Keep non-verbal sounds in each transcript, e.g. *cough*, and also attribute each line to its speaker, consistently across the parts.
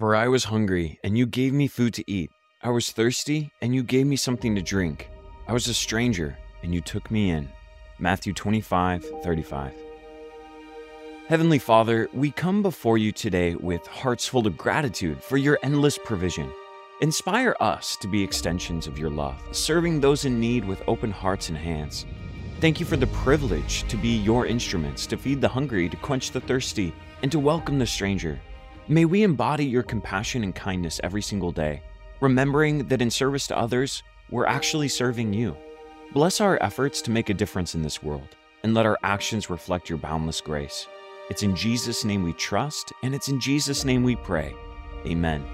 Speaker 1: For I was hungry, and you gave me food to eat. I was thirsty, and you gave me something to drink. I was a stranger, and you took me in. Matthew 25, 35. Heavenly Father, we come before you today with hearts full of gratitude for your endless provision. Inspire us to be extensions of your love, serving those in need with open hearts and hands. Thank you for the privilege to be your instruments, to feed the hungry, to quench the thirsty, and to welcome the stranger. May we embody your compassion and kindness every single day, remembering that in service to others, we're actually serving you. Bless our efforts to make a difference in this world, and let our actions reflect your boundless grace. It's in Jesus' name we trust, and it's in Jesus' name we pray. Amen.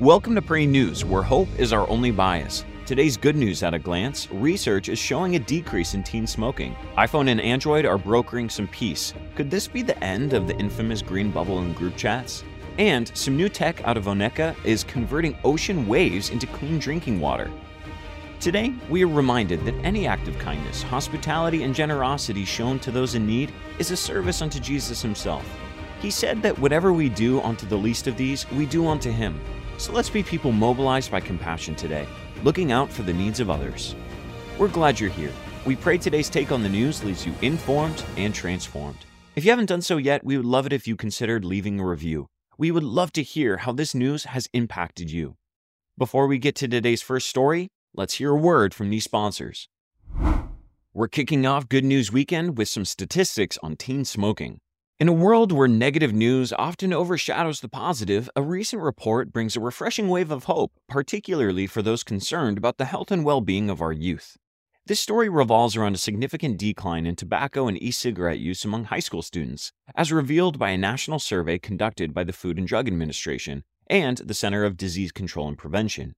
Speaker 1: Welcome to Pray News, where hope is our only bias. Today's good news at a glance research is showing a decrease in teen smoking. iPhone and Android are brokering some peace. Could this be the end of the infamous green bubble in group chats? And some new tech out of Oneka is converting ocean waves into clean drinking water. Today, we are reminded that any act of kindness, hospitality, and generosity shown to those in need is a service unto Jesus himself. He said that whatever we do unto the least of these, we do unto him. So let's be people mobilized by compassion today looking out for the needs of others. We're glad you're here. We pray today's take on the news leaves you informed and transformed. If you haven't done so yet, we would love it if you considered leaving a review. We would love to hear how this news has impacted you. Before we get to today's first story, let's hear a word from these sponsors. We're kicking off Good News Weekend with some statistics on teen smoking. In a world where negative news often overshadows the positive, a recent report brings a refreshing wave of hope, particularly for those concerned about the health and well being of our youth. This story revolves around a significant decline in tobacco and e cigarette use among high school students, as revealed by a national survey conducted by the Food and Drug Administration and the Center of Disease Control and Prevention.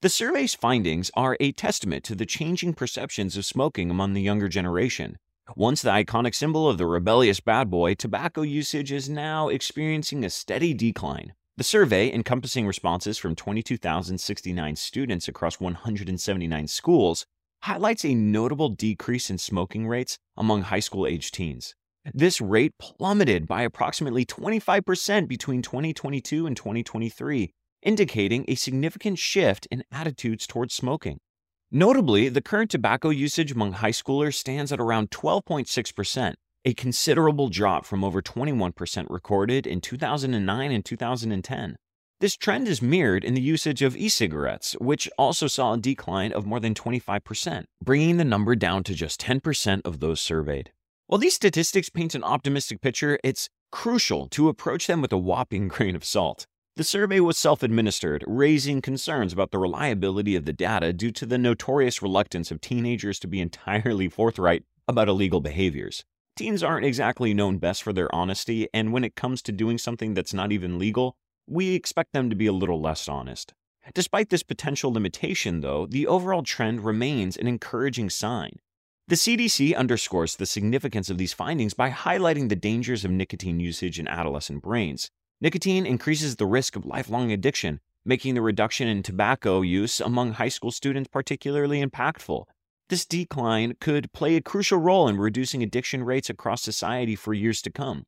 Speaker 1: The survey's findings are a testament to the changing perceptions of smoking among the younger generation, once the iconic symbol of the rebellious bad boy, tobacco usage is now experiencing a steady decline. The survey, encompassing responses from 22,069 students across 179 schools, highlights a notable decrease in smoking rates among high school age teens. This rate plummeted by approximately 25% between 2022 and 2023, indicating a significant shift in attitudes towards smoking. Notably, the current tobacco usage among high schoolers stands at around 12.6%, a considerable drop from over 21% recorded in 2009 and 2010. This trend is mirrored in the usage of e cigarettes, which also saw a decline of more than 25%, bringing the number down to just 10% of those surveyed. While these statistics paint an optimistic picture, it's crucial to approach them with a whopping *laughs* grain of salt. The survey was self administered, raising concerns about the reliability of the data due to the notorious reluctance of teenagers to be entirely forthright about illegal behaviors. Teens aren't exactly known best for their honesty, and when it comes to doing something that's not even legal, we expect them to be a little less honest. Despite this potential limitation, though, the overall trend remains an encouraging sign. The CDC underscores the significance of these findings by highlighting the dangers of nicotine usage in adolescent brains. Nicotine increases the risk of lifelong addiction, making the reduction in tobacco use among high school students particularly impactful. This decline could play a crucial role in reducing addiction rates across society for years to come.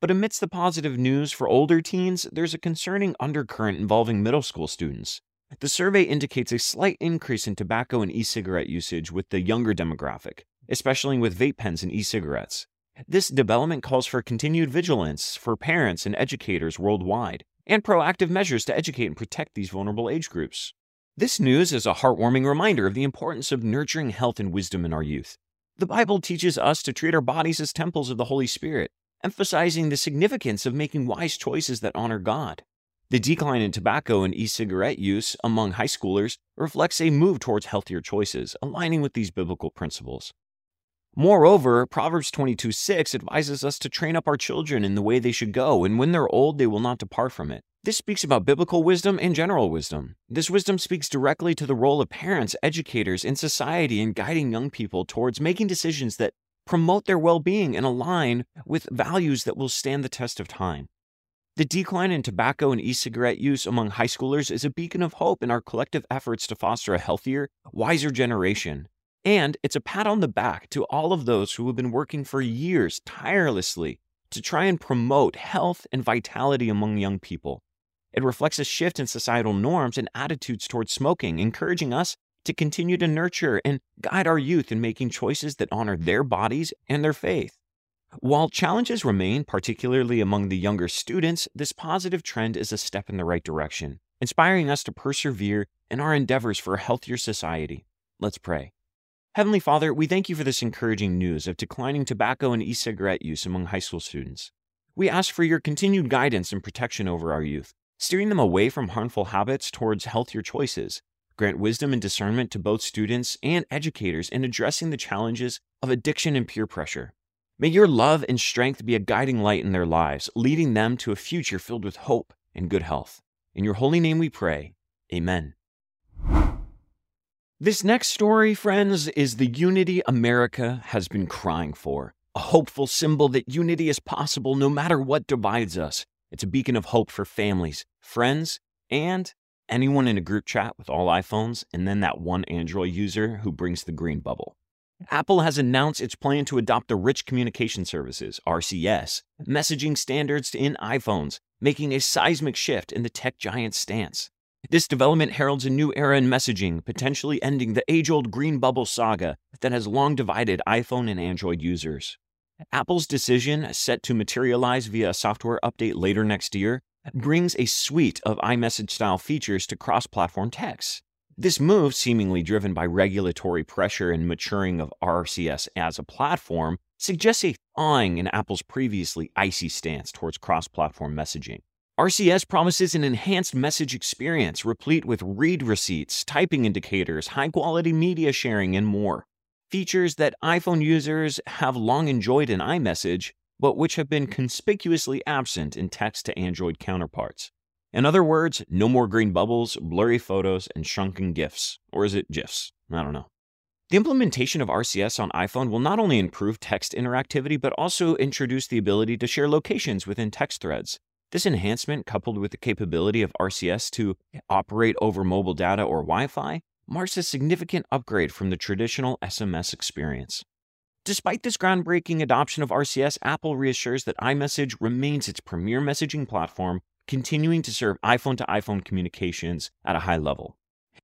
Speaker 1: But amidst the positive news for older teens, there's a concerning undercurrent involving middle school students. The survey indicates a slight increase in tobacco and e cigarette usage with the younger demographic, especially with vape pens and e cigarettes. This development calls for continued vigilance for parents and educators worldwide, and proactive measures to educate and protect these vulnerable age groups. This news is a heartwarming reminder of the importance of nurturing health and wisdom in our youth. The Bible teaches us to treat our bodies as temples of the Holy Spirit, emphasizing the significance of making wise choices that honor God. The decline in tobacco and e cigarette use among high schoolers reflects a move towards healthier choices, aligning with these biblical principles. Moreover, Proverbs 22 6 advises us to train up our children in the way they should go, and when they're old, they will not depart from it. This speaks about biblical wisdom and general wisdom. This wisdom speaks directly to the role of parents, educators, and society in guiding young people towards making decisions that promote their well being and align with values that will stand the test of time. The decline in tobacco and e cigarette use among high schoolers is a beacon of hope in our collective efforts to foster a healthier, wiser generation and it's a pat on the back to all of those who have been working for years tirelessly to try and promote health and vitality among young people. It reflects a shift in societal norms and attitudes towards smoking, encouraging us to continue to nurture and guide our youth in making choices that honor their bodies and their faith. While challenges remain, particularly among the younger students, this positive trend is a step in the right direction, inspiring us to persevere in our endeavors for a healthier society. Let's pray. Heavenly Father, we thank you for this encouraging news of declining tobacco and e cigarette use among high school students. We ask for your continued guidance and protection over our youth, steering them away from harmful habits towards healthier choices. Grant wisdom and discernment to both students and educators in addressing the challenges of addiction and peer pressure. May your love and strength be a guiding light in their lives, leading them to a future filled with hope and good health. In your holy name we pray. Amen. This next story, friends, is the unity America has been crying for. A hopeful symbol that unity is possible no matter what divides us. It's a beacon of hope for families, friends, and anyone in a group chat with all iPhones, and then that one Android user who brings the green bubble. Apple has announced its plan to adopt the Rich Communication Services, RCS, messaging standards in iPhones, making a seismic shift in the tech giant's stance. This development heralds a new era in messaging, potentially ending the age old green bubble saga that has long divided iPhone and Android users. Apple's decision, set to materialize via a software update later next year, brings a suite of iMessage style features to cross platform text. This move, seemingly driven by regulatory pressure and maturing of RCS as a platform, suggests a thawing in Apple's previously icy stance towards cross platform messaging. RCS promises an enhanced message experience replete with read receipts, typing indicators, high quality media sharing, and more. Features that iPhone users have long enjoyed in iMessage, but which have been conspicuously absent in text to Android counterparts. In other words, no more green bubbles, blurry photos, and shrunken GIFs. Or is it GIFs? I don't know. The implementation of RCS on iPhone will not only improve text interactivity, but also introduce the ability to share locations within text threads. This enhancement, coupled with the capability of RCS to operate over mobile data or Wi Fi, marks a significant upgrade from the traditional SMS experience. Despite this groundbreaking adoption of RCS, Apple reassures that iMessage remains its premier messaging platform continuing to serve iPhone to iPhone communications at a high level.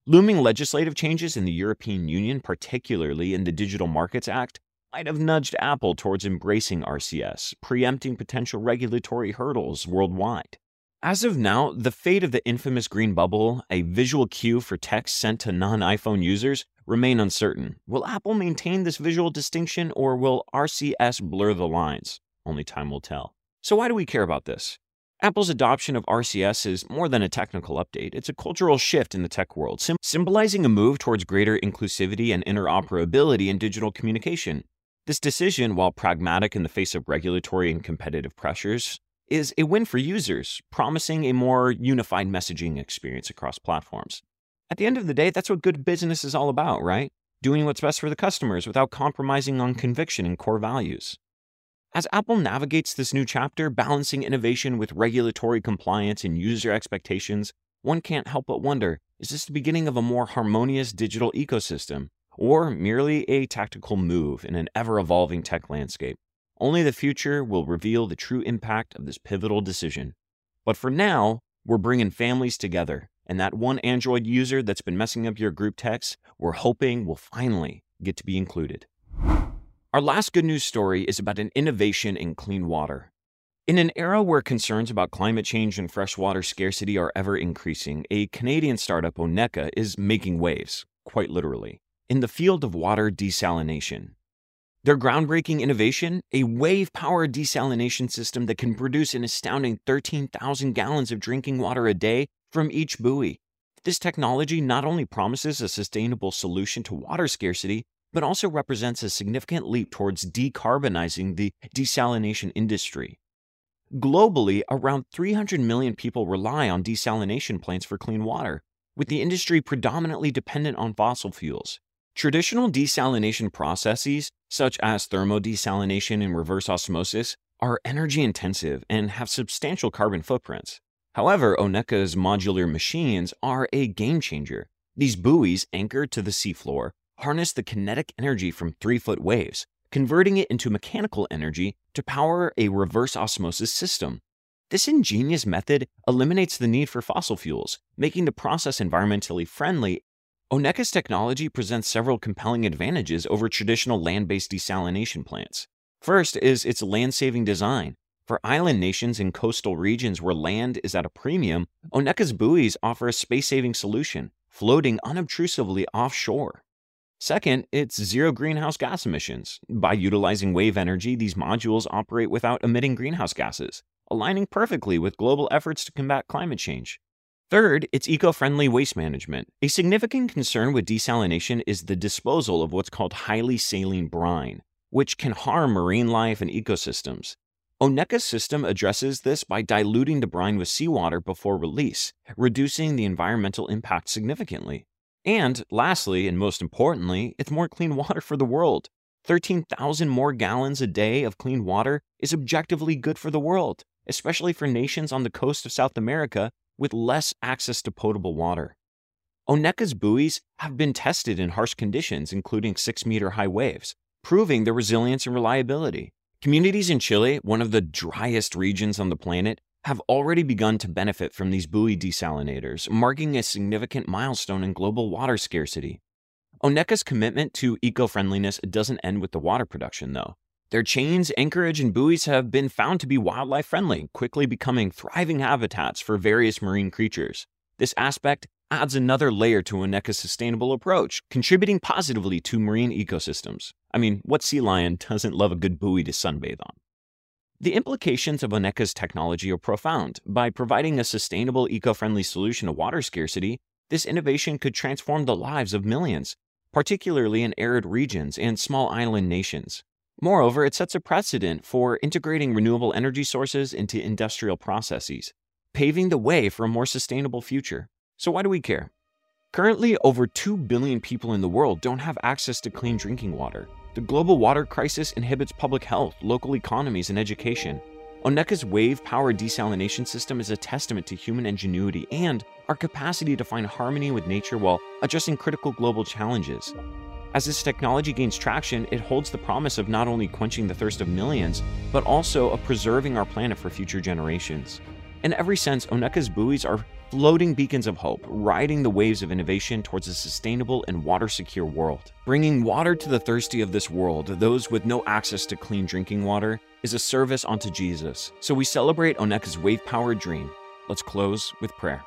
Speaker 1: Looming legislative changes in the European Union, particularly in the Digital Markets Act, might have nudged Apple towards embracing RCS, preempting potential regulatory hurdles worldwide. As of now, the fate of the infamous green bubble, a visual cue for text sent to non iPhone users, remain uncertain. Will Apple maintain this visual distinction or will RCS blur the lines? Only time will tell. So, why do we care about this? Apple's adoption of RCS is more than a technical update. It's a cultural shift in the tech world, symbolizing a move towards greater inclusivity and interoperability in digital communication. This decision, while pragmatic in the face of regulatory and competitive pressures, is a win for users, promising a more unified messaging experience across platforms. At the end of the day, that's what good business is all about, right? Doing what's best for the customers without compromising on conviction and core values. As Apple navigates this new chapter, balancing innovation with regulatory compliance and user expectations, one can't help but wonder is this the beginning of a more harmonious digital ecosystem, or merely a tactical move in an ever evolving tech landscape? Only the future will reveal the true impact of this pivotal decision. But for now, we're bringing families together, and that one Android user that's been messing up your group text, we're hoping will finally get to be included. Our last good news story is about an innovation in clean water. In an era where concerns about climate change and freshwater scarcity are ever increasing, a Canadian startup, Oneka, is making waves, quite literally, in the field of water desalination. Their groundbreaking innovation, a wave powered desalination system that can produce an astounding 13,000 gallons of drinking water a day from each buoy. This technology not only promises a sustainable solution to water scarcity, but also represents a significant leap towards decarbonizing the desalination industry. Globally, around 300 million people rely on desalination plants for clean water, with the industry predominantly dependent on fossil fuels. Traditional desalination processes, such as thermodesalination and reverse osmosis, are energy intensive and have substantial carbon footprints. However, Oneka's modular machines are a game changer. These buoys, anchored to the seafloor, harness the kinetic energy from three foot waves, converting it into mechanical energy to power a reverse osmosis system. This ingenious method eliminates the need for fossil fuels, making the process environmentally friendly. Oneka's technology presents several compelling advantages over traditional land based desalination plants. First is its land saving design. For island nations in coastal regions where land is at a premium, Oneka's buoys offer a space saving solution, floating unobtrusively offshore. Second, it's zero greenhouse gas emissions. By utilizing wave energy, these modules operate without emitting greenhouse gases, aligning perfectly with global efforts to combat climate change. Third, it's eco friendly waste management. A significant concern with desalination is the disposal of what's called highly saline brine, which can harm marine life and ecosystems. Oneka's system addresses this by diluting the brine with seawater before release, reducing the environmental impact significantly. And lastly, and most importantly, it's more clean water for the world. 13,000 more gallons a day of clean water is objectively good for the world, especially for nations on the coast of South America with less access to potable water. Oneka's buoys have been tested in harsh conditions, including 6 meter high waves, proving their resilience and reliability. Communities in Chile, one of the driest regions on the planet, have already begun to benefit from these buoy desalinators, marking a significant milestone in global water scarcity. Oneka's commitment to eco friendliness doesn't end with the water production, though. Their chains, anchorage, and buoys have been found to be wildlife friendly, quickly becoming thriving habitats for various marine creatures. This aspect adds another layer to Oneka's sustainable approach, contributing positively to marine ecosystems. I mean, what sea lion doesn't love a good buoy to sunbathe on? The implications of Oneka's technology are profound. By providing a sustainable, eco friendly solution to water scarcity, this innovation could transform the lives of millions, particularly in arid regions and small island nations. Moreover, it sets a precedent for integrating renewable energy sources into industrial processes, paving the way for a more sustainable future. So, why do we care? Currently, over 2 billion people in the world don't have access to clean drinking water. The global water crisis inhibits public health, local economies, and education. Oneka's wave powered desalination system is a testament to human ingenuity and our capacity to find harmony with nature while addressing critical global challenges. As this technology gains traction, it holds the promise of not only quenching the thirst of millions, but also of preserving our planet for future generations. In every sense, Oneka's buoys are floating beacons of hope, riding the waves of innovation towards a sustainable and water secure world. Bringing water to the thirsty of this world, those with no access to clean drinking water, is a service unto Jesus. So we celebrate Oneka's wave powered dream. Let's close with prayer.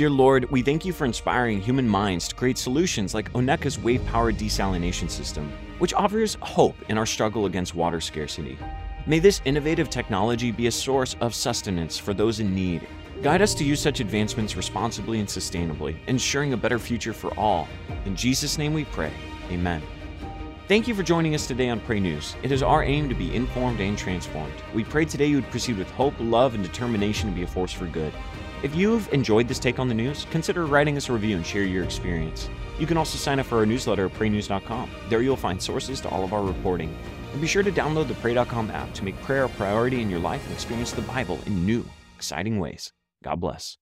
Speaker 1: Dear Lord, we thank you for inspiring human minds to create solutions like Oneka's wave powered desalination system, which offers hope in our struggle against water scarcity. May this innovative technology be a source of sustenance for those in need Guide us to use such advancements responsibly and sustainably, ensuring a better future for all. In Jesus' name we pray. Amen. Thank you for joining us today on Pray News. It is our aim to be informed and transformed. We pray today you would proceed with hope, love, and determination to be a force for good. If you've enjoyed this take on the news, consider writing us a review and share your experience. You can also sign up for our newsletter at praynews.com. There you'll find sources to all of our reporting. And be sure to download the Pray.com app to make prayer a priority in your life and experience the Bible in new, exciting ways. God bless.